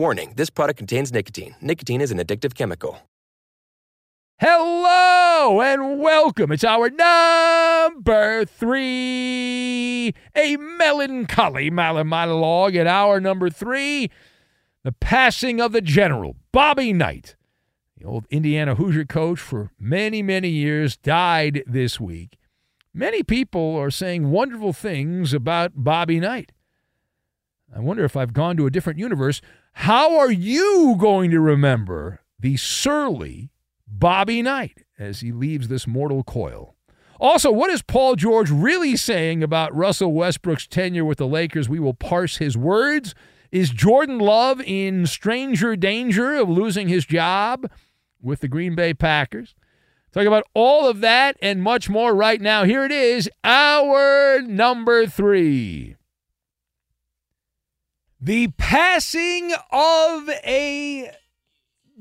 Warning this product contains nicotine. Nicotine is an addictive chemical. Hello and welcome. It's hour number three, a melancholy monologue at hour number three, the passing of the general, Bobby Knight, the old Indiana Hoosier coach for many, many years, died this week. Many people are saying wonderful things about Bobby Knight. I wonder if I've gone to a different universe. How are you going to remember the surly Bobby Knight as he leaves this mortal coil? Also, what is Paul George really saying about Russell Westbrook's tenure with the Lakers? We will parse his words. Is Jordan Love in stranger danger of losing his job with the Green Bay Packers? Talk about all of that and much more right now. Here it is, hour number three. The passing of a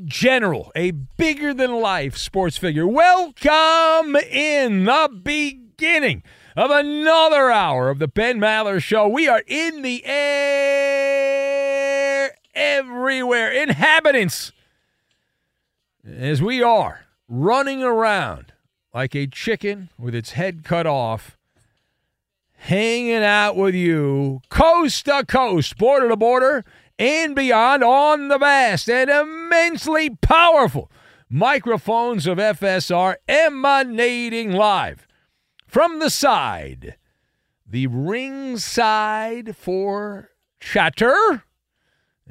general, a bigger than life sports figure. Welcome in the beginning of another hour of the Ben Maller Show. We are in the air everywhere. Inhabitants, as we are, running around like a chicken with its head cut off hanging out with you coast to coast, border to border, and beyond on the vast and immensely powerful microphones of FSR emanating live from the side, the ring side for chatter.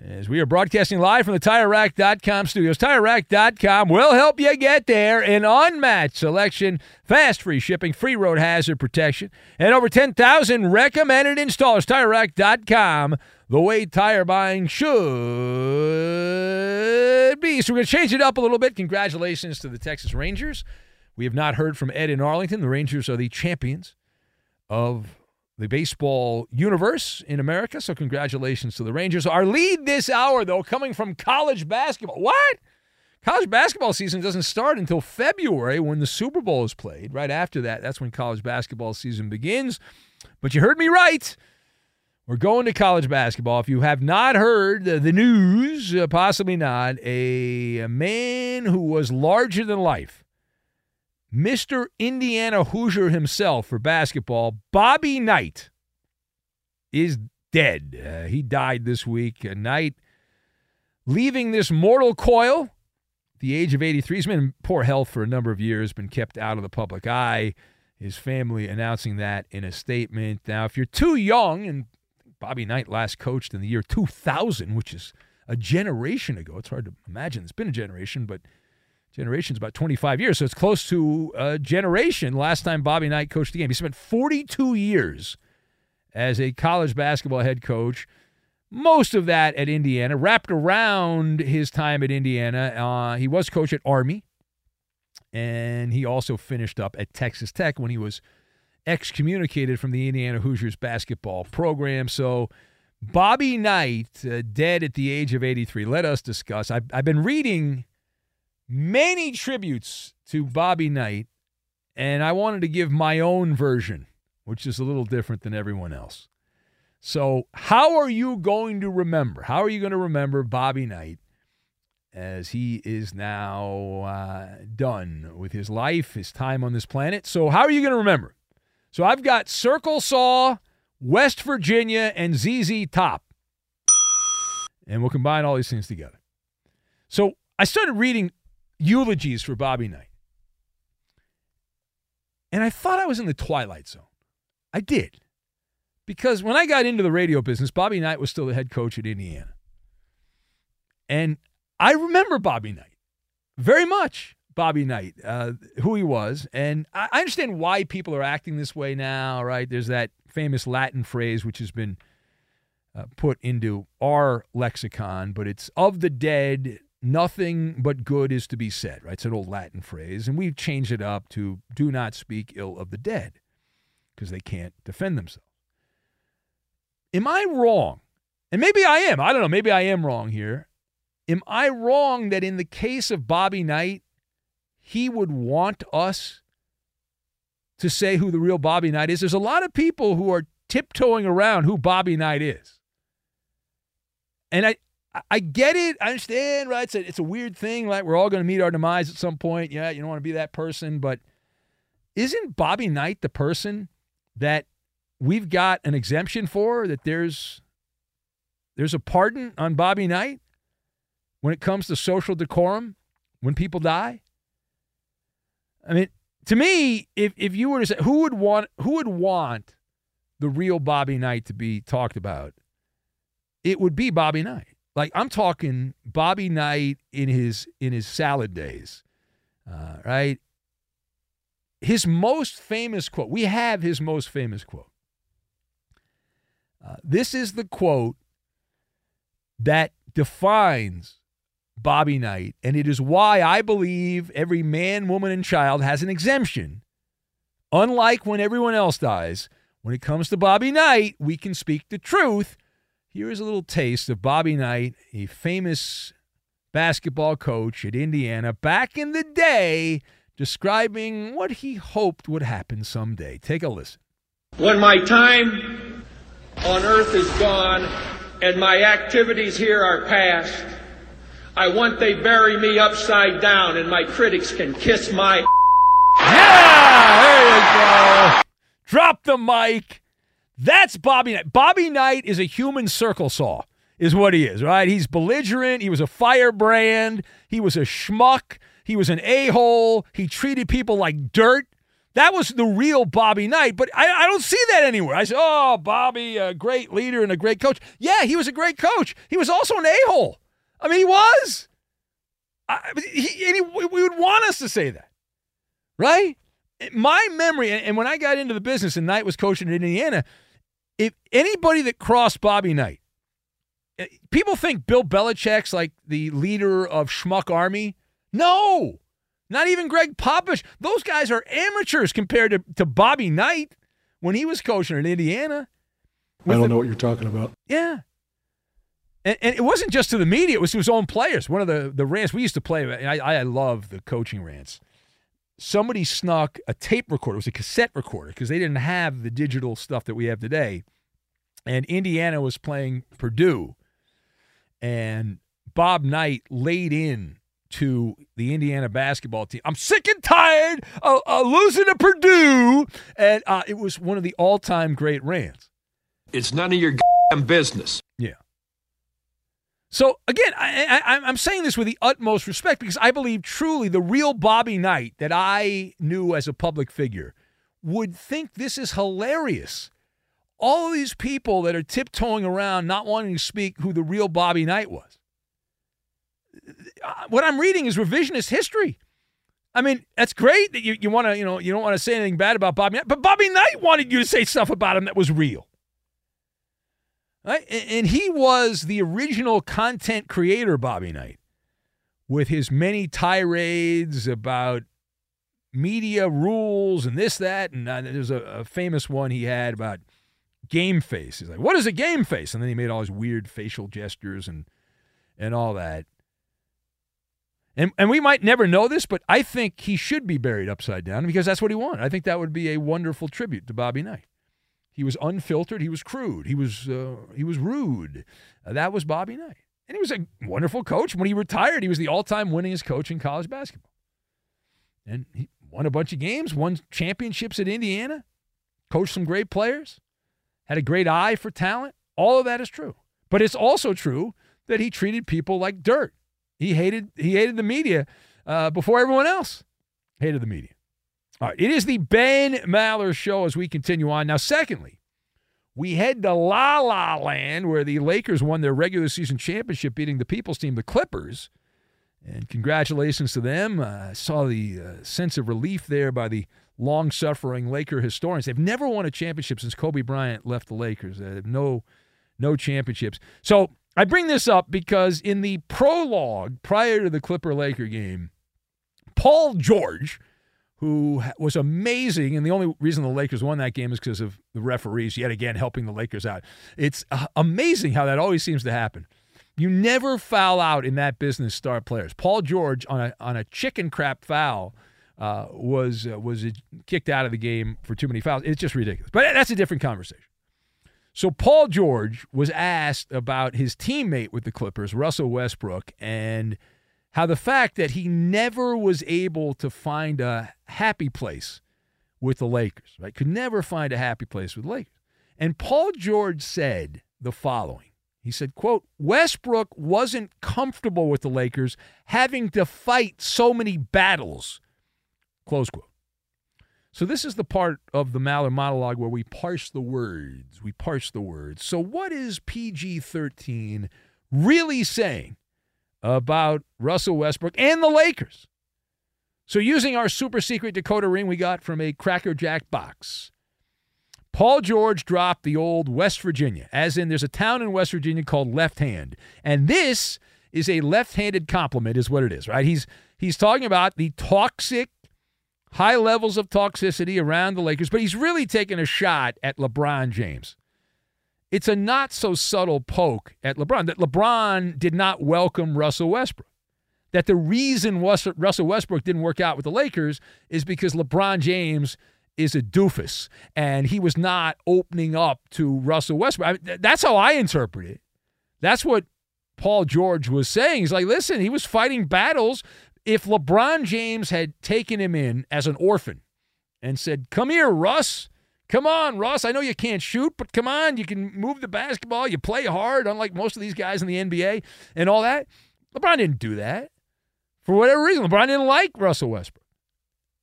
As we are broadcasting live from the TireRack.com studios, TireRack.com will help you get there. An unmatched selection, fast free shipping, free road hazard protection, and over 10,000 recommended installers. TireRack.com, the way tire buying should be. So we're going to change it up a little bit. Congratulations to the Texas Rangers. We have not heard from Ed in Arlington. The Rangers are the champions of the baseball universe in America. So, congratulations to the Rangers. Our lead this hour, though, coming from college basketball. What? College basketball season doesn't start until February when the Super Bowl is played. Right after that, that's when college basketball season begins. But you heard me right. We're going to college basketball. If you have not heard the, news, uh, possibly not, a man who was larger than life Mr. Indiana Hoosier himself for basketball, Bobby Knight, is dead. Uh, he died this week. A Knight leaving this mortal coil the age of 83. He's been in poor health for a number of years, been kept out of the public eye. His family announcing that in a statement. Now, if you're too young, and Bobby Knight last coached in the year 2000, which is a generation ago, it's hard to imagine it's been a generation, but generation's about 25 years, so it's close to a generation. Last time Bobby Knight coached the game, he spent 42 years as a college basketball head coach. most of that at Indiana, wrapped around his time at Indiana. Uh, he was coach at Army, and he also finished up at Texas Tech when he was excommunicated from the Indiana Hoosiers basketball program. So, Bobby Knight, uh, dead at the age of 83. Let us discuss. I've, I've been reading many tributes to Bobby Knight, and I wanted to give my own version, which is a little different than everyone else. So, how are you going to remember? How are you going to remember Bobby Knight as he is now uh, done with his life, his time on this planet? So, how are you going to remember? So, I've got Circle Saw, West Virginia, and ZZ Top. And we'll combine all these things together. So, I started reading eulogies for Bobby Knight. And I thought I was in the twilight zone. I did. Because when I got into the radio business, Bobby Knight was still the head coach at Indiana. And I remember Bobby Knight very much. Bobby Knight, uh, who he was. And I, I understand why people are acting this way now, right? There's that famous Latin phrase which has been uh, put into our lexicon, but it's of the dead, nothing but good is to be said, right? It's an old Latin phrase. And we've changed it up to do not speak ill of the dead because they can't defend themselves. Am I wrong? And maybe I am. I don't know. Maybe I am wrong here. Am I wrong that in the case of Bobby Knight, he would want us to say who the real Bobby Knight is? There's a lot of people who are tiptoeing around who Bobby Knight is. And I, I get it. I understand, right? It's a, it's a weird thing. Like we're all going to meet our demise at some point. Yeah, you don't want to be that person. But isn't Bobby Knight the person that we've got an exemption for that there's there's a pardon on Bobby Knight when it comes to social decorum when people die? I mean, to me, if if you were to say who would want who would want the real Bobby Knight to be talked about, it would be Bobby Knight. Like I'm talking Bobby Knight in his in his salad days, uh, right? His most famous quote. We have his most famous quote. Uh, this is the quote that defines Bobby Knight, and it is why I believe every man, woman, and child has an exemption. Unlike when everyone else dies, when it comes to Bobby Knight, we can speak the truth. Here is a little taste of Bobby Knight, a famous basketball coach at Indiana back in the day, describing what he hoped would happen someday. Take a listen. When my time on earth is gone and my activities here are past, I want they bury me upside down and my critics can kiss my. Yeah, there you go. Drop the mic. That's Bobby Knight. Bobby Knight is a human circle saw, is what he is, right? He's belligerent. He was a firebrand. He was a schmuck. He was an a hole. He treated people like dirt. That was the real Bobby Knight, but I, I don't see that anywhere. I say, oh, Bobby, a great leader and a great coach. Yeah, he was a great coach. He was also an a hole. I mean, he was. I, he, he, we would want us to say that, right? My memory, and when I got into the business and Knight was coaching in Indiana, if anybody that crossed Bobby Knight, eh, people think Bill Belichick's like the leader of Schmuck Army. No, not even Gregg Popovich. Those guys are amateurs compared to, to Bobby Knight when he was coaching in Indiana. I don't the, know what you're talking about. Yeah. And, and, it wasn't just to the media, it was to his own players. One of the, the rants we used to play, I, I love the coaching rants. Somebody snuck a tape recorder, it was a cassette recorder, because they didn't have the digital stuff that we have today. And Indiana was playing Purdue. And Bob Knight laid in to the Indiana basketball team. I'm sick and tired of, of losing to Purdue. And uh, it was one of the all time great rants. It's none of your business. Yeah. So again, I, I'm saying this with the utmost respect because I believe truly the real Bobby Knight that I knew as a public figure would think this is hilarious. All these people that are tiptoeing around not wanting to speak who the real Bobby Knight was uh, what I'm reading is revisionist history. I mean, that's great that you, you want to, you know, you don't want to say anything bad about Bobby Knight, but Bobby Knight wanted you to say stuff about him that was real. Right? And he was the original content creator, Bobby Knight, with his many tirades about media rules and this, that. And uh, there's a, a famous one he had about game face. He's like, what is a game face? And then he made all his weird facial gestures and and all that. And, and we might never know this, but I think he should be buried upside down because that's what he wanted. I think that would be a wonderful tribute to Bobby Knight. He was unfiltered. He was crude. He was uh, he was rude. Uh, that was Bobby Knight, and he was a wonderful coach. When he retired, he was the all-time winningest coach in college basketball, and he won a bunch of games, won championships at Indiana, coached some great players, had a great eye for talent. All of that is true, but it's also true that he treated people like dirt. He hated he hated the media uh, before everyone else hated the media. All right, it is the Ben Maller show as we continue on. Now, secondly, we head to La La Land where the Lakers won their regular season championship, beating the People's team, the Clippers. And congratulations to them. I uh, saw the uh, sense of relief there by the long suffering Laker historians. They've never won a championship since Kobe Bryant left the Lakers. They have no, no championships. So I bring this up because in the prologue prior to the Clipper Laker game, Paul George who was amazing. And the only reason the Lakers won that game is because of the referees, yet again, helping the Lakers out. It's uh, amazing how that always seems to happen. You never foul out in that business star players. Paul George on a, on a chicken crap foul uh, was, uh, was kicked out of the game for too many fouls. It's just ridiculous. But that's a different conversation. So Paul George was asked about his teammate with the Clippers, Russell Westbrook, and – how the fact that he never was able to find a happy place with the Lakers, right? Could never find a happy place with the Lakers. And Paul George said the following. He said, quote, Westbrook wasn't comfortable with the Lakers having to fight so many battles, close quote. So this is the part of the Maller monologue where we parse the words. We parse the words. So what is PG-13 really saying about Russell Westbrook and the Lakers. So, using our super secret decoder ring we got from a Cracker Jack box, Paul George dropped the old West Virginia, as in there's a town in West Virginia called Left Hand. And this is a left handed compliment, is what it is, right? He's, he's talking about the toxic, high levels of toxicity around the Lakers, but he's really taking a shot at LeBron James it's a not so subtle poke at LeBron that LeBron did not welcome Russell Westbrook. That the reason Russell Westbrook didn't work out with the Lakers is because LeBron James is a doofus and he was not opening up to Russell Westbrook. I mean, that's how I interpret it. That's what Paul George was saying. He's like, listen, he was fighting battles. If LeBron James had taken him in as an orphan and said, Come here, Russ, Come on, Ross. I know you can't shoot, but come on. You can move the basketball. You play hard, unlike most of these guys in the NBA and all that. LeBron didn't do that. For whatever reason, LeBron didn't like Russell Westbrook.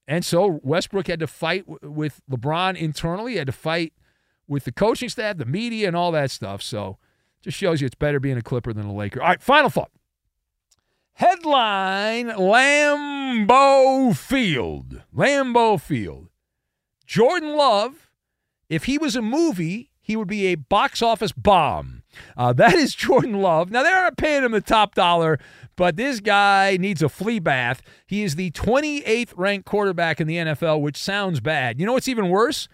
And so Westbrook had to fight with LeBron internally, he had to fight with the coaching staff, the media, and all that stuff. So just shows you it's better being a Clipper than a Laker. All right, final thought. Headline Lambeau Field. Lambeau Field. Jordan Love if he was a movie, he would be a box office bomb. Uh, that is Jordan Love. Now, they aren't paying him the top dollar, but this guy needs a flea bath. He is the 28th ranked quarterback in the NFL, which sounds bad. You know what's even worse?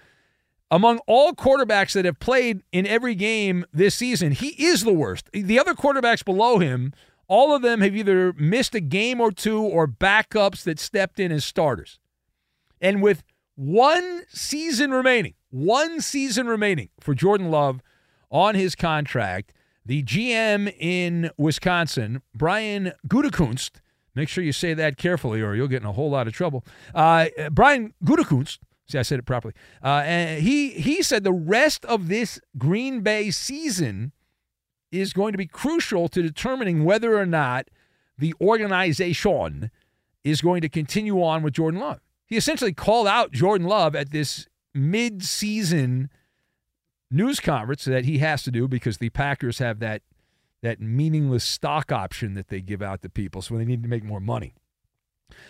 Among all quarterbacks that have played in every game this season, he is the worst. The other quarterbacks below him, all of them have either missed a game or two or backups that stepped in as starters. And with one season remaining, one season remaining for Jordan Love on his contract. The GM in Wisconsin, Brian Gutekunst, make sure you say that carefully or you'll get in a whole lot of trouble. Uh, Brian Gutekunst, see, I said it properly. Uh, and he, he said the rest of this Green Bay season is going to be crucial to determining whether or not the organization is going to continue on with Jordan Love. He essentially called out Jordan Love at this mid-season news conference that he has to do because the Packers have that that meaningless stock option that they give out to people so they need to make more money.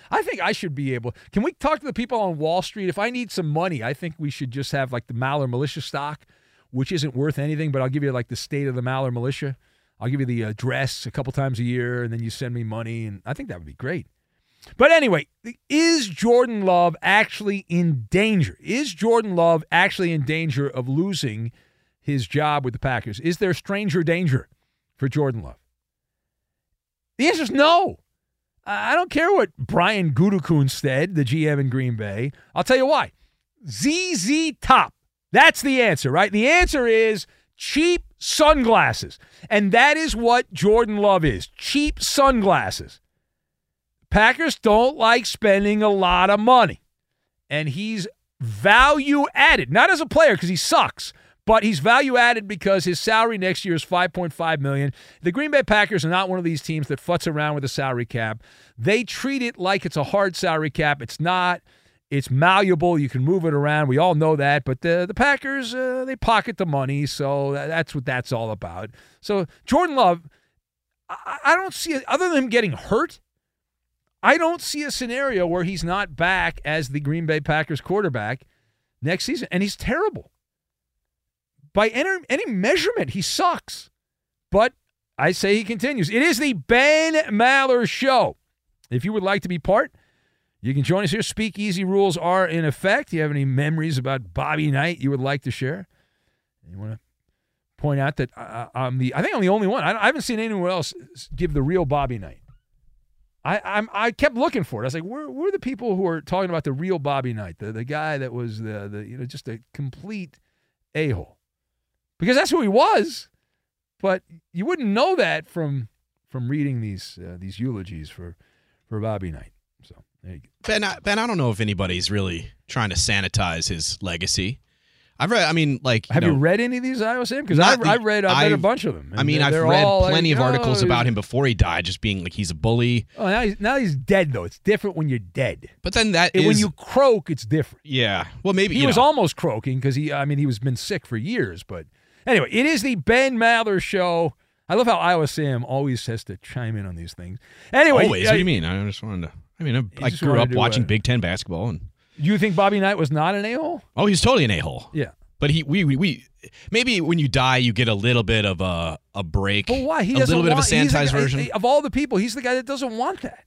I think I should be able. Can we talk to the people on Wall Street? If I need some money, I think we should just have like the Maller militia stock which isn't worth anything, but I'll give you like the state of the Maller militia. I'll give you the address a couple times a year, and then you send me money, and I think that would be great. But anyway, is Jordan Love actually in danger? Is Jordan Love actually in danger of losing his job with the Packers? Is there stranger danger for Jordan Love? The answer is no. I don't care what Brian Gutekunst said, the GM in Green Bay. I'll tell you why. ZZ Top. That's the answer, right? The answer is cheap sunglasses. And that is what Jordan Love is cheap sunglasses. Packers don't like spending a lot of money. And he's value added, not as a player because he sucks, but he's value added because his salary next year is 5.5 million. The Green Bay Packers are not one of these teams that futz around with a salary cap. They treat it like it's a hard salary cap. It's not. It's malleable. You can move it around. We all know that. But the the Packers uh, they pocket the money, so that's what that's all about. So Jordan Love, I, I don't see other than him getting hurt. I don't see a scenario where he's not back as the Green Bay Packers quarterback next season, and he's terrible. By any, any measurement, he sucks. But I say he continues. It is the Ben Maller Show. If you would like to be part, you can join us here. Speakeasy rules are in effect. You have any memories about Bobby Knight you would like to share? You want to point out that uh, uh, I'm the I think I'm the only one. I, I haven't seen anyone else give the real Bobby Knight. I I'm, I kept looking for it. I was like, where, where are the people who are talking about the real Bobby Knight, the the guy that was the the you know just a complete a hole, because that's who he was. But you wouldn't know that from from reading these uh, these eulogies for for Bobby Knight. So. Ben, I, Ben, I don't know if anybody's really trying to sanitize his legacy. I've read. I mean, like, have you, know, you read any of these Iowa Sam? Because I've, I've read, I've, read a bunch of them. I mean, I've read plenty like, of articles oh, about him before he died, just being like he's a bully. Oh, now he's now he's dead though. It's different when you're dead. But then that is, when you croak, it's different. Yeah. Well, maybe he was know. almost croaking because he. I mean, he was been sick for years. But anyway, it is the Ben Maller Show. I love how Iowa Sam always has to chime in on these things. Anyway, always. what do you mean? I just wanted to. I mean, I, I grew up watching uh, Big Ten basketball, and you think Bobby Knight was not an a hole? Oh, he's totally an a hole. Yeah. But he, we, we, we, maybe when you die, you get a little bit of a a break. But why? He a little bit want, of a sanitized version of all the people. He's the guy that doesn't want that.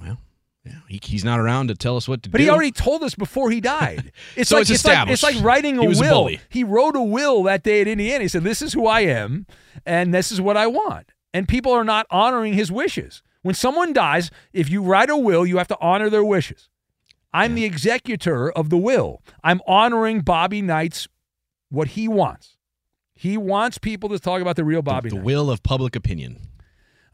Well, yeah, he, he's not around to tell us what to but do. But he already told us before he died. It's so like it's, it's like it's like writing a he was will. A he wrote a will that day at Indiana. He said, "This is who I am, and this is what I want." And people are not honoring his wishes. When someone dies, if you write a will, you have to honor their wishes. I'm the executor of the will. I'm honoring Bobby Knight's what he wants. He wants people to talk about the real Bobby. The, the will of public opinion.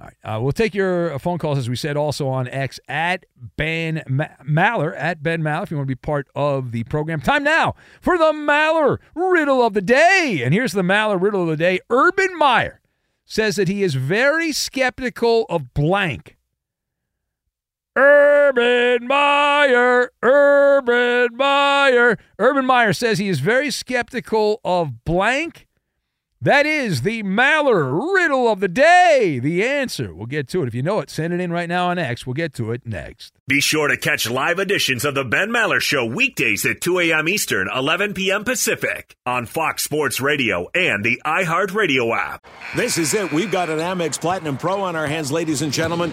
All right, uh, we'll take your uh, phone calls as we said also on X at Ben Ma- Maller at Ben Maller if you want to be part of the program. Time now for the Maller riddle of the day, and here's the Maller riddle of the day. Urban Meyer says that he is very skeptical of blank. Urban Meyer, Urban Meyer. Urban Meyer says he is very skeptical of blank. That is the Maller riddle of the day. The answer. We'll get to it. If you know it, send it in right now on X. We'll get to it next. Be sure to catch live editions of the Ben Maller Show weekdays at 2 a.m. Eastern, 11 p.m. Pacific on Fox Sports Radio and the iHeartRadio app. This is it. We've got an Amex Platinum Pro on our hands, ladies and gentlemen.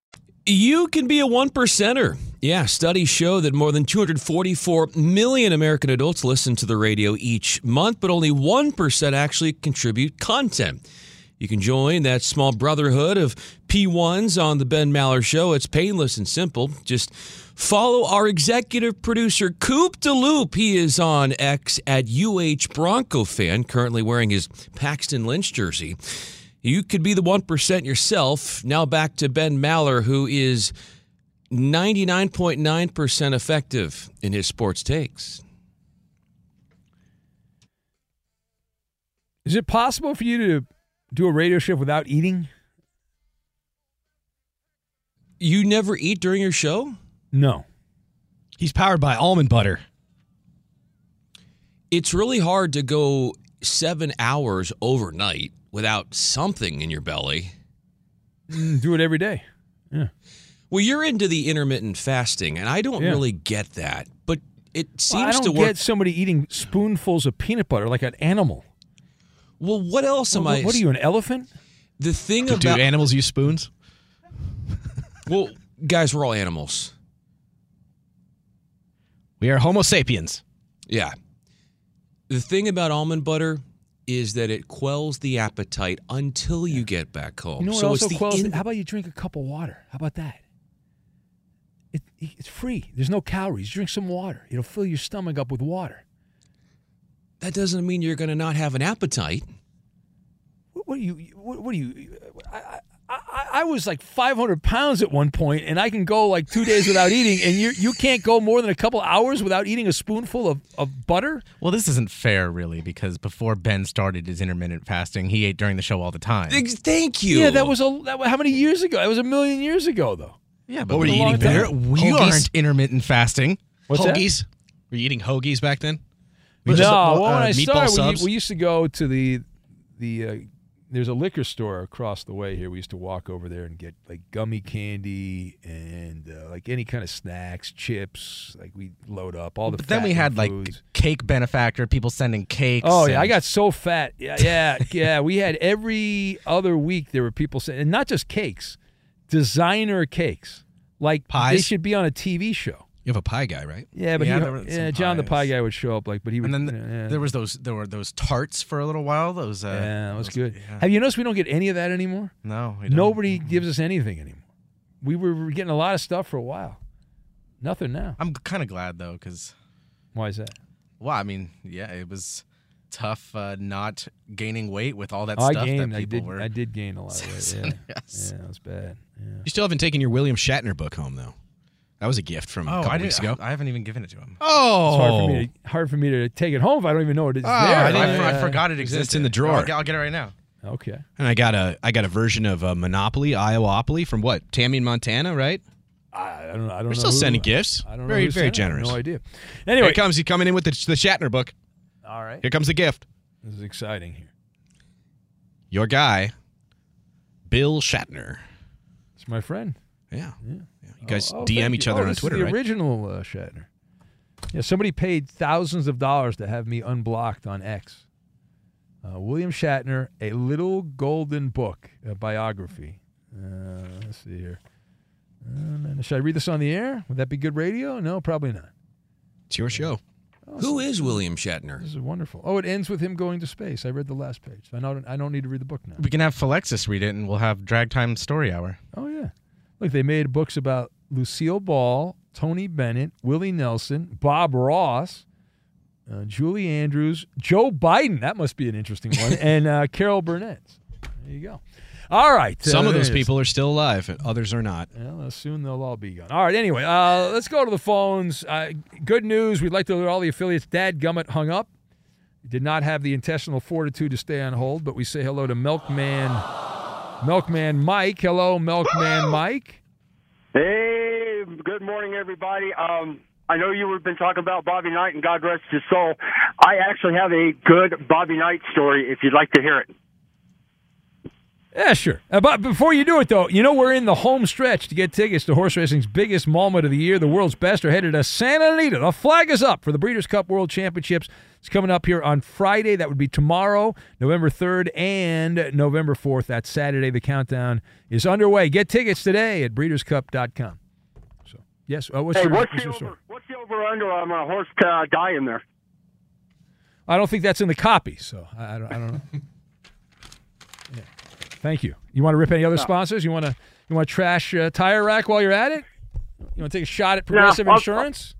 You can be a one percenter. Yeah, studies show that more than 244 million American adults listen to the radio each month, but only 1% actually contribute content. You can join that small brotherhood of P1s on The Ben Maller Show. It's painless and simple. Just follow our executive producer, Coop DeLoop. He is on X at UH Bronco fan, currently wearing his Paxton Lynch jersey. You could be the 1% yourself. Now back to Ben Maller, who is 99.9% effective in his sports takes. Is it possible for you to do a radio show without eating? You never eat during your show? No. He's powered by almond butter. It's really hard to go seven hours overnight without something in your belly. Mm, do it every day. Yeah. Well, you're into the intermittent fasting, and I don't Yeah. really get that, but it Well, seems I don't to work. get somebody eating spoonfuls of peanut butter like an animal. well, what else am What- I? What are you, an elephant? The thing Do, about do animals use spoons? well, guys, we're all animals. We are Homo sapiens. Yeah. The thing about almond butter is that it quells the appetite until you get back home. You know what so also it's the quells? in- How about you drink a cup of water? How about that? It, it's free. There's no calories. Drink some water. It'll fill your stomach up with water. that doesn't mean you're going to not have an appetite. What, what are you? What, what are you? I, I, I, I was like 500 pounds at one point, and I can go like two days without eating, and you you can't go more than a couple hours without eating a spoonful of, of butter. Well, this isn't fair, really, because before Ben started his intermittent fasting, he ate during the show all the time. Thank you. Yeah, that was a that, was- how many years ago? That was a million years ago, though. Yeah, but What were you eating time. there? There- we Hoagies? aren't intermittent fasting. What's that? Were you eating hoagies back then? No, just, uh, well, when uh, I started, we, we used to go to the the. Uh, there's a liquor store across the way here. We used to walk over there and get like gummy candy and uh, like any kind of snacks, chips. Like we load up all the. But then we had like cake benefactor, people sending cakes. Oh yeah, I got so fat. Yeah, yeah, yeah. We had every other week there were people saying, and not just cakes, designer cakes. Like Pies? they should be on a TV show. You have a pie guy, right? Yeah, but Yeah, he, there yeah, some John the pie guy would show up like, but he would. And then you know, yeah. there was those there were those tarts for a little while. Those uh, yeah, that was those- good. yeah. Have you noticed we don't get any of that anymore? No, we don't. Nobody gives us anything anymore. We were, we were getting a lot of stuff for a while. Nothing now. I'm kind of glad though, because Why is that? well, I mean, yeah, it was tough uh, not gaining weight with all that Oh, I stuff gained. that I people did. were. I did gain a lot of weight. Yeah, Yes. yeah, that was bad. Yeah. You still haven't taken your William Shatner book home, though. That was a gift from a Oh, couple I weeks ago. I, I haven't even given it to him. oh, It's hard for me to hard for me to take it home if I don't even know it is Oh, there. I I, didn't- I forgot it It's- existed. it's in the drawer. I'll, get- I'll get it right now. Okay. and I got a I got a version of uh, Monopoly, Iowaopoly from what Tammy in Montana, right? I, I don't know. I don't We're know. still who- sending gifts. I don't know. Very very sent it. I have generous. No idea. Anyway, it comes. He's coming in with the, the Shatner book. all right. Here comes the gift. This is exciting here. Your guy, Bill Shatner. It's my friend. Yeah. yeah. You guys Oh, oh, DM each you. other Oh, on this is Twitter, the right? original uh, Shatner. Yeah, somebody paid thousands of dollars to have me unblocked on X. Uh, William Shatner, a little golden book, a biography. Uh, let's see here. Uh, should I read this on the air? Would that be good radio? No, probably not. It's your show. Who is William Shatner? This is wonderful. Oh, it ends with him going to space. I read the last page. I don't. I don't need to read the book now. We can have Philexis read it, and we'll have Drag Time Story Hour. Oh yeah. Look, they made books about Lucille Ball, Tony Bennett, Willie Nelson, Bob Ross, uh, Julie Andrews, Joe Biden. That must be an interesting one, and uh, Carol Burnett. There you go. All right. Some uh, of those there it is. people are still alive, and others are not. Well, soon they'll all be gone. All right. Anyway, uh, let's go to the phones. Uh, good news. We'd like to let all the affiliates. Dad Gummit hung up. Did not have the intestinal fortitude to stay on hold, but we say hello to Milkman. Milkman Mike. Hello, Milkman Mike. Hey, good morning, everybody. Um, I know you have been talking about Bobby Knight and God rest his soul. I actually have a good Bobby Knight story if you'd like to hear it. Yeah, sure. Uh, but before you do it, though, you know we're in the home stretch to get tickets to horse racing's biggest moment of the year. The world's best are headed to Santa Anita. The flag is up for the Breeders' Cup World Championships. It's coming up here on Friday. That would be tomorrow, November 3rd, and November 4th. That's Saturday. The countdown is underway. Get tickets today at breederscup.com. So, yes, uh, what's hey, your, what's, what's the your over, what's the over under on a horse uh, dying there? I don't think that's in the copy, so I, I don't, I don't know. Thank you. You want to rip any other No. sponsors? You want to you want to trash uh, Tire Rack while you're at it? You want to take a shot at Progressive I'll- Insurance?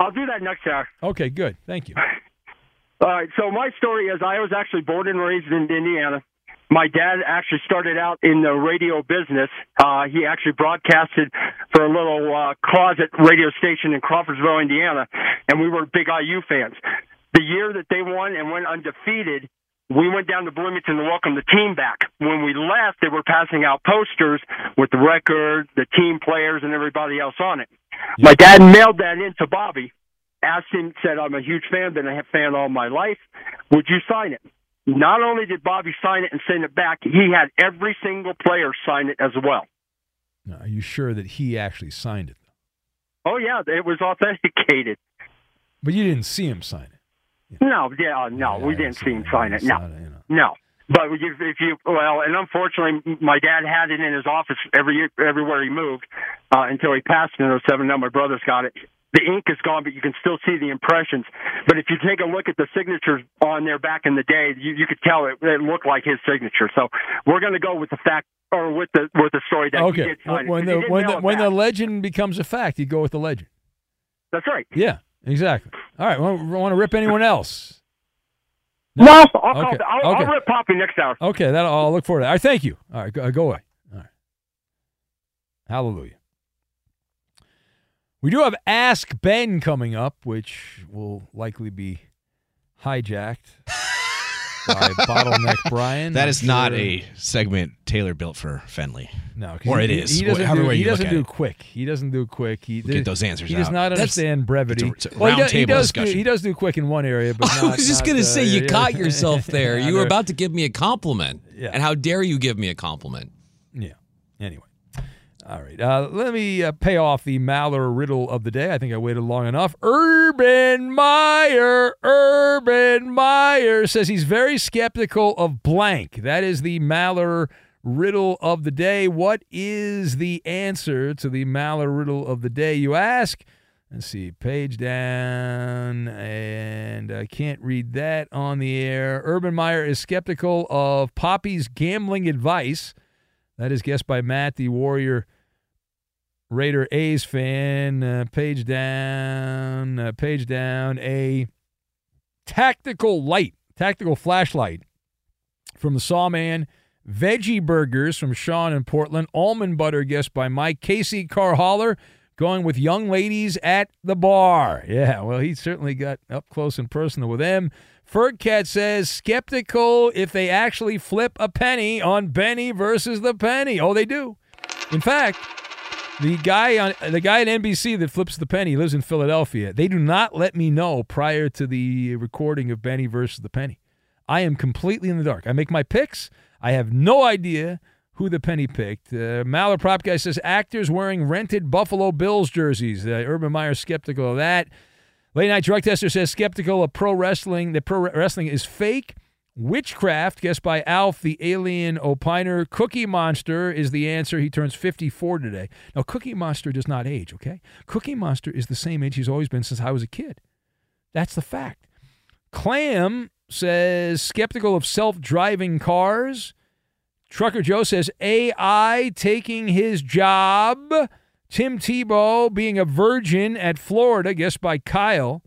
I'll do that next hour. Okay, good. Thank you. All right. So my story is I was actually born and raised in Indiana. My dad actually started out in the radio business. Uh, he actually broadcasted for a little uh, closet radio station in Crawfordsville, Indiana, and we were big IU fans. The year that they won and went undefeated, we went down to Bloomington to welcome the team back. When we left, they were passing out posters with the record, the team players, and everybody else on it. My dad mailed that in to Bobby, asked him, said, I'm a huge fan, been a fan all my life. Would you sign it? Not only did Bobby sign it and send it back, he had every single player sign it as well. Now, are you sure that he actually signed it? Oh, yeah, it was authenticated. But you didn't see him sign it. No, yeah, no, we didn't see him sign it. No, no. But if you, if you, well, and unfortunately, my dad had it in his office every year, everywhere he moved uh, until he passed in 07. Now my brothers got it. The ink is gone, but you can still see the impressions. But if you take a look at the signatures on there back in the day, you, you could tell it, it looked like his signature. So we're going to go with the fact, or with the with the story that he Okay. did sign it. When He the when the when the legend becomes a fact, you go with the legend. That's right. Yeah, exactly. All right. Want, want to rip anyone else? No, I'll, call, Okay, I'll, okay. I'll rip Poppy next hour. Okay, that I'll look forward to. That. All right, thank you. All right, go, uh, go away. All right. Hallelujah. We do have Ask Ben coming up, which will likely be hijacked by Bottleneck Brian. That I'm is not sure. a segment Taylor built for Fenley. No, or he, it is. He doesn't however do, he doesn't do quick. He doesn't do quick. He We'll get those answers He does out. not That's- understand brevity. it's a- it's a Well, he, round he does. Do, discussion. he does do quick in one area, but I was just going to uh, say, you yeah, caught yourself there. You were about to give me a compliment. Yeah. And how dare you give me a compliment? Yeah. Anyway. All right. Uh, let me uh, pay off the Maller riddle of the day. I think I waited long enough. Urban Meyer, Urban Meyer says he's very skeptical of blank. That is the Maller riddle of the day. What is the answer to the Maller riddle of the day, you ask? Let's see, page down, and I can't read that on the air. Urban Meyer is skeptical of Poppy's gambling advice. That is guessed by Matt, the Warrior Raider A's fan. Uh, page down, uh, page down. A tactical light, tactical flashlight from the Sawman. Veggie burgers from Sean in Portland. Almond butter guessed by Mike. Casey Carhaller going with young ladies at the bar. Yeah, well, he certainly got up close and personal with them. Fergcat says skeptical if they actually flip a penny on Benny versus the penny. Oh, they do. In fact, the guy on the guy at NBC that flips the penny lives in Philadelphia. They do not let me know prior to the recording of Benny versus the penny. I am completely in the dark. I make my picks. I have no idea who the penny picked. Uh, Maller Prop Guy says actors wearing rented Buffalo Bills jerseys. Uh, Urban Meyer skeptical of that. Late Night Drug Tester says skeptical of pro wrestling. That pro wrestling is fake. Witchcraft, guessed by Alf, the alien opiner. Cookie Monster is the answer. He turns 54 today. Now, Cookie Monster does not age, okay? Cookie Monster is the same age he's always been since I was a kid. That's the fact. Clam says skeptical of self driving cars. Trucker Joe says AI taking his job. Tim Tebow being a virgin at Florida, guessed by Kyle.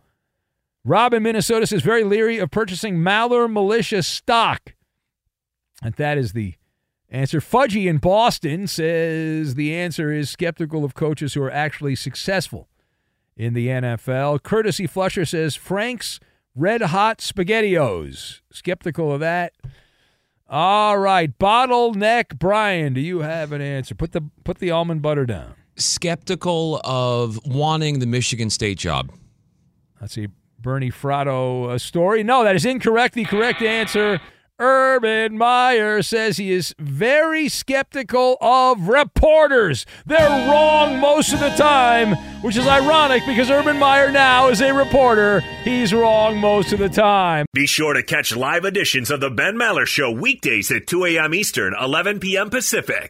Rob in Minnesota says very leery of purchasing Maller Militia stock. And that is the answer. Fudgy in Boston says the answer is skeptical of coaches who are actually successful in the NFL. Courtesy Flusher says Frank's Red Hot SpaghettiOs. Skeptical of that. All right, bottleneck Brian, do you have an answer? Put the put the almond butter down. Skeptical of wanting the Michigan State job. Let's see, Bernie Fratto uh, story. No, that is incorrect. The correct answer. Urban Meyer says he is very skeptical of reporters. They're wrong most of the time, which is ironic because Urban Meyer now is a reporter. He's wrong most of the time. Be sure to catch live editions of The Ben Maller Show weekdays at 2 a.m. Eastern, 11 p.m. Pacific.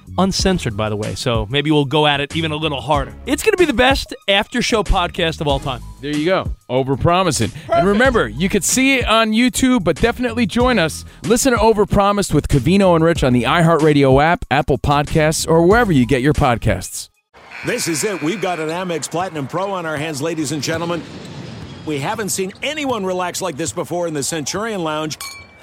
uncensored, by the way. So maybe we'll go at it even a little harder. It's going to be the best after show podcast of all time. There you go. Overpromising. And remember, you could see it on YouTube, but definitely join us. Listen to Overpromised with Covino and Rich on the iHeartRadio app, Apple Podcasts, or wherever you get your podcasts. This is it. We've got an Amex Platinum Pro on our hands, ladies and gentlemen. We haven't seen anyone relax like this before in the Centurion Lounge.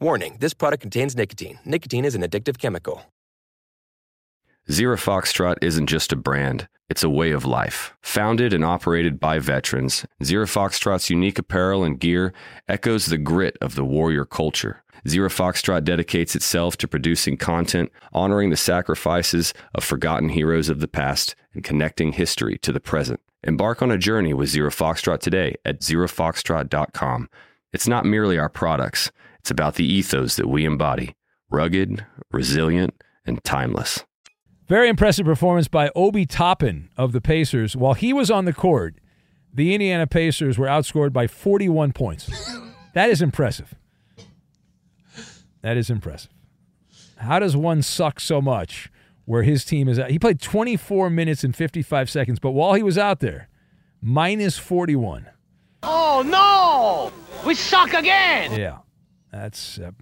Warning this product contains nicotine. Nicotine is an addictive chemical. Zero Foxtrot isn't just a brand, it's a way of life. Founded and operated by veterans, Zero Foxtrot's unique apparel and gear echoes the grit of the warrior culture. Zero Foxtrot dedicates itself to producing content, honoring the sacrifices of forgotten heroes of the past, and connecting history to the present. Embark on a journey with Zero Foxtrot today at zerofoxtrot.com. It's not merely our products, it's about the ethos that we embody rugged, resilient, and timeless. Very impressive performance by Obi Toppin of the Pacers. While he was on the court, the Indiana Pacers were outscored by 41 points. that is impressive. That is impressive. How does one suck so much where his team is out? He played 24 minutes and 55 seconds, but while he was out there, minus 41. Oh no! We suck again! Yeah, that's uh,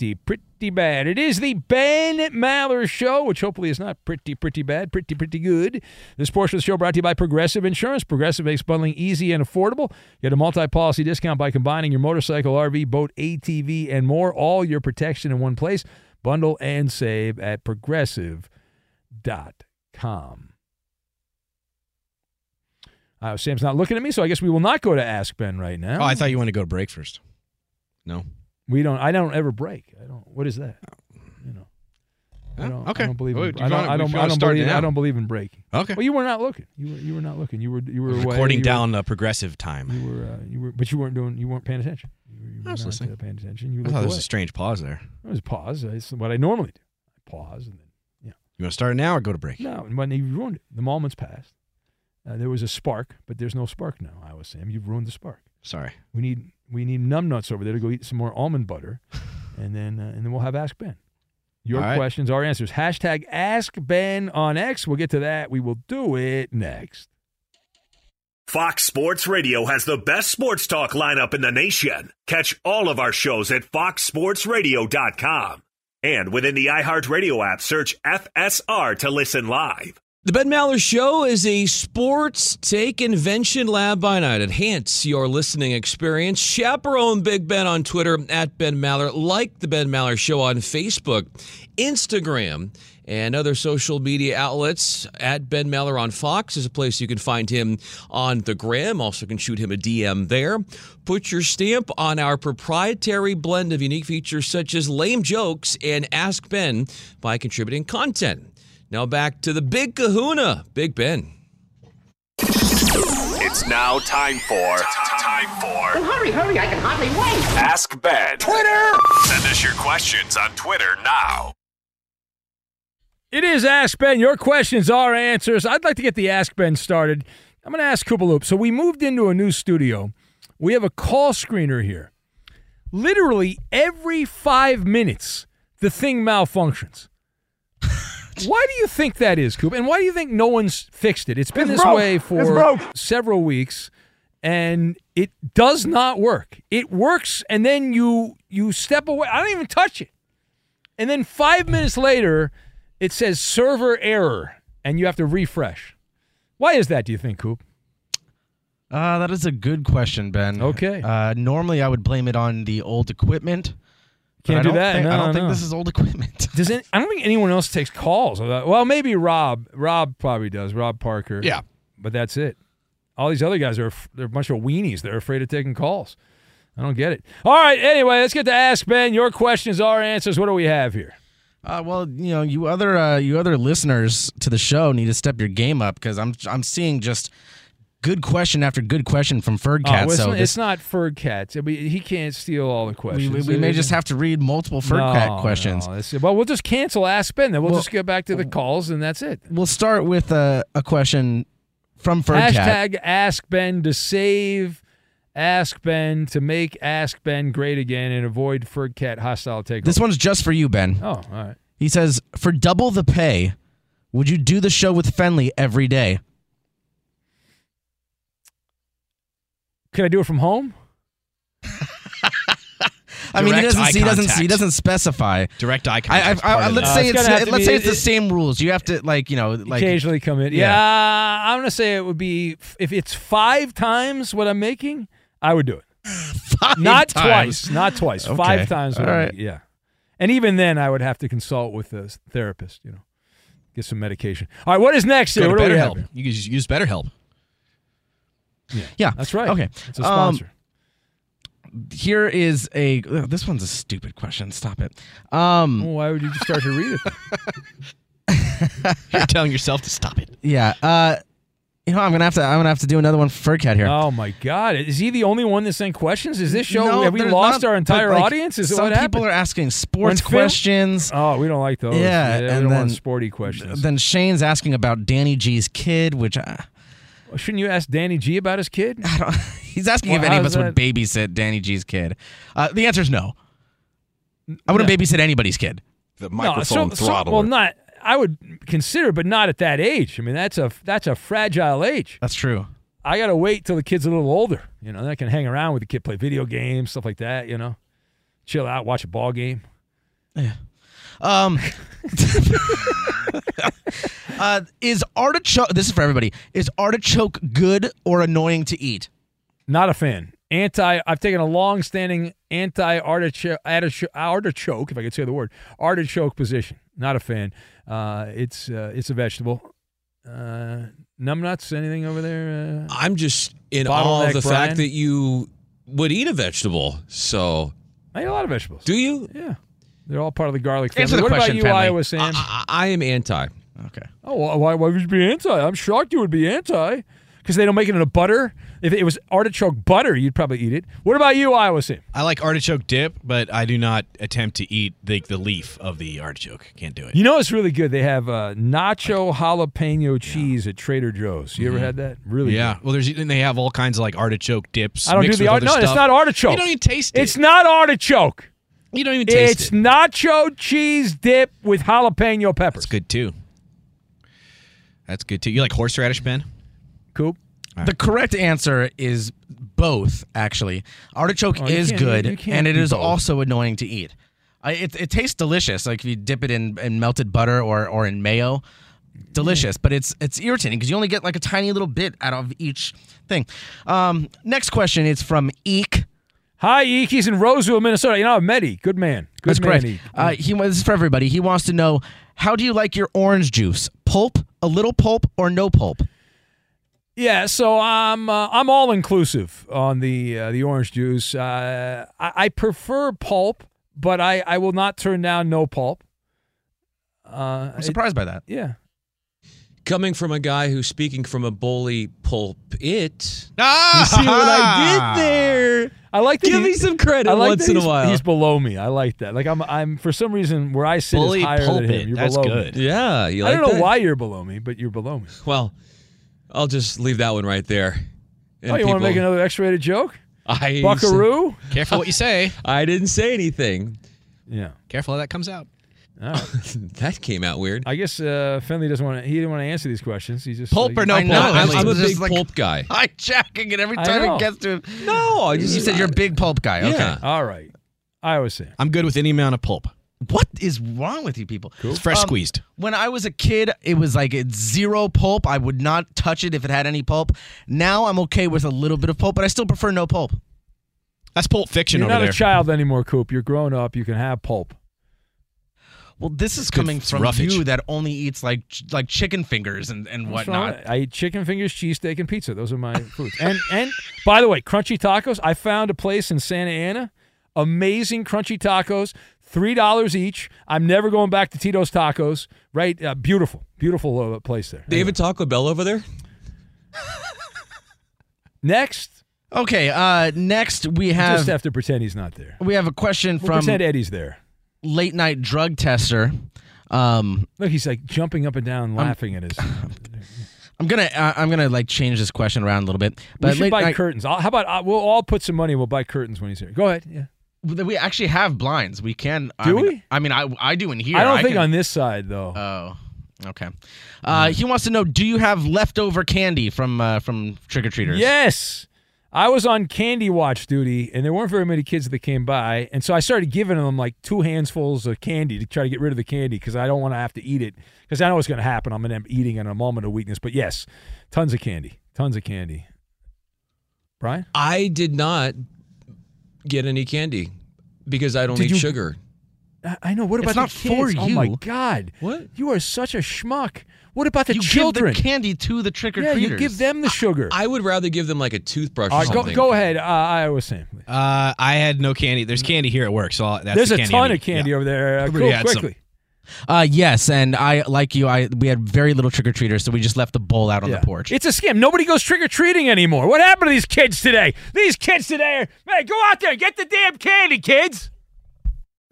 pretty, pretty bad. It is the Ben Maller Show, which hopefully is not pretty, pretty bad, pretty, pretty good. This portion of the show brought to you by Progressive Insurance. Progressive makes bundling easy and affordable. Get a multi-policy discount by combining your motorcycle, RV, boat, ATV, and more. All your protection in one place. Bundle and save at progressive.com. Uh, Sam's not looking at me, so I guess we will not go to Ask Ben right now. Oh, I thought you wanted to go to break first. No. We don't. I don't ever break. I don't. What is that? You know. I don't, okay. I don't believe. In, I don't. I don't. I don't believe. I don't believe in breaking. Okay. Well, you were not looking. You were. You were not looking. You were. You were. Recording You were- down uh, progressive time. You were. Uh, you were. But you weren't doing. You weren't paying attention. You were, you were I was not, listening. paying attention. You I thought there was a strange pause there. It was a pause. It's what I normally do. I pause and then. Yeah. You want to start now or go to break? No, and when you ruined it, the moment's passed. Uh, there was a spark, but there's no spark now. I was Sam. You've ruined the spark. Sorry. We need we need numbnuts over there to go eat some more almond butter, and then uh, and then we'll have Ask Ben. Your All right. questions, our answers. Hashtag Ask Ben on X. We'll get to that. We will do it next. Fox Sports Radio has the best sports talk lineup in the nation. Catch all of our shows at foxsportsradio.com. And within the iHeartRadio app, search FSR to listen live. The Ben Maller Show is a sports take invention lab by night. Enhance your listening experience. Chaperone Big Ben on Twitter at Ben Maller. Like the Ben Maller Show on Facebook, Instagram, and other social media outlets. At Ben Maller on Fox is a place you can find him on the gram. Also, can shoot him a DM there. Put your stamp on our proprietary blend of unique features such as lame jokes and Ask Ben by contributing content. Now back to the big kahuna, Big Ben. It's now time for time for Well, hurry, hurry, I can hardly wait. Ask Ben. Twitter. Send us your questions on Twitter now. It is Ask Ben. Your questions, our answers. I'd like to get the Ask Ben started. I'm going to ask Koopaloop. So we moved into a new studio. We have a call screener here. Literally every five minutes, the thing malfunctions. Why do you think that is, Coop? And why do you think no one's fixed it? It's been It's this broke. way for several weeks, and it does not work. It works, and then you you step away. I don't even touch it. And then five minutes later, it says server error, and you have to refresh. Why is that, do you think, Coop? Uh, that is a good question, Ben. Okay. Uh, normally, I would blame it on the old equipment. But Can't do that. Think, I don't think this is old equipment. Does it, I don't think anyone else takes calls. Well, maybe Rob. Rob probably does. Rob Parker. Yeah. But that's it. All these other guys are they're a bunch of weenies. They're afraid of taking calls. I don't get it. All right. Anyway, let's get to Ask Ben. Your questions, our answers. What do we have here? Uh, well, you know, you other uh, you other listeners to the show need to step your game up because I'm I'm seeing just good question after good question from Ferg Oh, Cat. it's, so not, this- it's not Ferg Cats. I mean, he can't steal all the questions. we, we may just have to read multiple Ferg No, Cat questions. no, well, we'll just cancel Ask Ben. Then we'll, Well- just get back to the calls, and that's it. We'll start with uh, a question from Ferg Cat. Hashtag Ask Ben to save Ask Ben to make Ask Ben great again and avoid Ferg Cat hostile takeover. This one's just for you, Ben. Oh, all right. He says, for double the pay, would you do the show with Fenley every day? Can I do it from home? I mean, he Direct doesn't. eye He doesn't. He contact. doesn't specify. Direct eye I, I, contact. I, let's Uh, say it's it's, gonna have to let's be- say it's the it- same rules. You have to like you know like Occasionally come in. Yeah. Yeah. I'm gonna say it would be if it's five times what I'm making, I would do it. five Not times. twice. Not twice. Okay. Five times. What All I'm right. making. Yeah. And even then, I would have to consult with a therapist. You know, get some medication. All right. What is next? Go here? to What do we have BetterHelp. You can just use BetterHelp. Yeah, That's right. Okay, It's a Um, sponsor. here is a. ugh, this one's a stupid question. Stop it. Um. Well, why would you just start to read it? You're telling yourself to stop it. Yeah. Uh. You know, I'm gonna have to. I'm gonna have to do another one for Furcat here. Oh my God! Is he the only one that's saying questions? Is this show? No, have we lost not, our entire like, audience? Is it some what people are asking When sports Phil- questions. Oh, we don't like those. Yeah, we and don't then want sporty questions. Then Shane's asking about Danny G's kid, which I, Well, shouldn't you ask Danny G about his kid? I don't, he's asking Well, if any of how's us would babysit Danny G's kid. Uh, the answer is no. I wouldn't No. babysit anybody's kid. The No, so- so- well, not. I would consider, but not at that age. I mean, that's a that's a fragile age. That's true. I gotta wait till the kid's a little older. You know, then I can hang around with the kid, play video games, stuff like that. You know, chill out, watch a ball game. Um, uh, is artichoke? This is for everybody. Is artichoke good or annoying to eat? Not a fan. Anti. I've taken a long-standing anti-artichoke, artichoke, if I could say the word, artichoke position. Not a fan. Uh, it's uh, it's a vegetable. Uh, numbnuts, anything over there? Uh, I'm just in awe of the Brian? fact that you would eat a vegetable. So, I eat a lot of vegetables. do you? Yeah, they're all part of the garlic family. Answer the what question, about you, family. Iowa Sam? I, I am anti. Okay. Oh, well, why, why would you be anti? I'm shocked you would be anti. Because they don't make it in a butter. If it was artichoke butter, you'd probably eat it. What about you, Iowa Sam? I like artichoke dip, but I do not attempt to eat the, the leaf of the artichoke. Can't do it. You know it's really good. They have uh, nacho jalapeno cheese at Trader Joe's. You ever had that? Really? Mm-hmm. yeah. Well, there's and they have all kinds of like artichoke dips. I don't do mixed the with art. other No, it's stuff. not artichoke. You don't even taste it. It's not artichoke. You don't even taste It's it. nacho cheese dip with jalapeno peppers. It's good too. That's good too. You like horseradish, Ben? Coop. The correct answer is both. Actually, artichoke Oh, is good, and it is both. also annoying to eat. I, it, it tastes delicious. Like if you dip it in, in melted butter or, or in mayo, delicious. But it's it's irritating because you only get like a tiny little bit out of each thing. Um, next question is from Eek. Hi, Eek. He's in Roseville, Minnesota. You know, I've met Eek. Good man. Good That's man. Eek. Uh, he this is for everybody. He wants to know how do you like your orange juice? Pulp, a little pulp, or no pulp? Yeah, so I'm uh, I'm all inclusive on the uh, the orange juice. Uh, I, I prefer pulp, but I, I will not turn down no pulp. Uh, I'm surprised by that. Yeah. Coming from a guy who's speaking from a bully pulp it. Ah! You see what I did there? I like that Give he- me some credit I like once that in a he's- while. He's below me. I like that. Like I'm I'm for some reason where I sit Bully is higher pulpit. than him. You're That's below good. me. Yeah, you I don't know that? why you're below me, but you're below me. Well, I'll just leave that one right there. And oh, you want to make another X-rated joke? I Buckaroo? Careful what you say. I didn't say anything. Yeah. Careful how that comes out. All right. that came out weird. I guess uh, Finley doesn't want to. He didn't want to answer these questions. He just Pulp uh, or no I pulp? know, I'm, I'm a big like- pulp guy. Hijacking it every time know. it gets to him. No, I You just said you're a big pulp guy. Okay. Yeah. All right. I always say. I'm good with any amount of pulp. What is wrong with you people? It's fresh Um, squeezed. When I was a kid, it was like it's zero pulp. I would not touch it if it had any pulp. Now I'm okay with a little bit of pulp, but I still prefer no pulp. That's Pulp Fiction You're over not there. a child anymore, Coop. You're grown up. You can have pulp. Well, this is coming It's from roughage. you that only eats like ch- like chicken fingers and, and What's wrong whatnot. I eat chicken fingers, cheesesteak, and pizza. Those are my foods. And and by the way, crunchy tacos. I found a place in Santa Ana. Amazing crunchy tacos, three dollars each. I'm never going back to Tito's Tacos. Right? Uh, beautiful, beautiful uh, place there. David Taco Bell over there. Next, Okay, uh, next we have just have have to pretend he's not there. we have a question We'll from pretend Eddie's there. Late night drug tester. Um, Look, he's like jumping up and down, laughing at his. I'm gonna uh, I'm gonna like change this question around a little bit. we But should late buy night, curtains. I'll, how about uh, we'll all put some money. and We'll buy curtains when he's here. Go ahead. Yeah. we actually have blinds. We can. I Do mean, we? I mean, I I do in here. I don't think can- on this side though. Oh, okay. Uh, He wants to know: Do you have leftover candy from uh, from trick or treaters? Yes. I was on candy watch duty, and there weren't very many kids that came by, and so I started giving them like two handsfuls of candy to try to get rid of the candy because I don't want to have to eat it because I know what's going to happen. I'm going to end up eating in a moment of weakness. But yes, tons of candy, tons of candy. Brian, I did not get any candy because I don't Did eat you- sugar. I- I know. What It's about not the kids? for you? Oh my you. God! What? You are such a schmuck. What about the you children? give the candy to the trick or treaters. yeah, you give them the sugar. I would rather give them like a toothbrush All or right, go, go ahead. Uh, I was saying. Uh, I had no candy. There's candy here at work, so I'll- that's There's the a ton I of candy Yeah. over there. Uh, cool, had quickly. Uh, yes, and I like you. I we had very little trick or treaters, so we just left the bowl out on Yeah. the porch. It's a scam. Nobody goes trick or treating anymore. What happened to these kids today? These kids today are, man, go out there and get the damn candy, kids.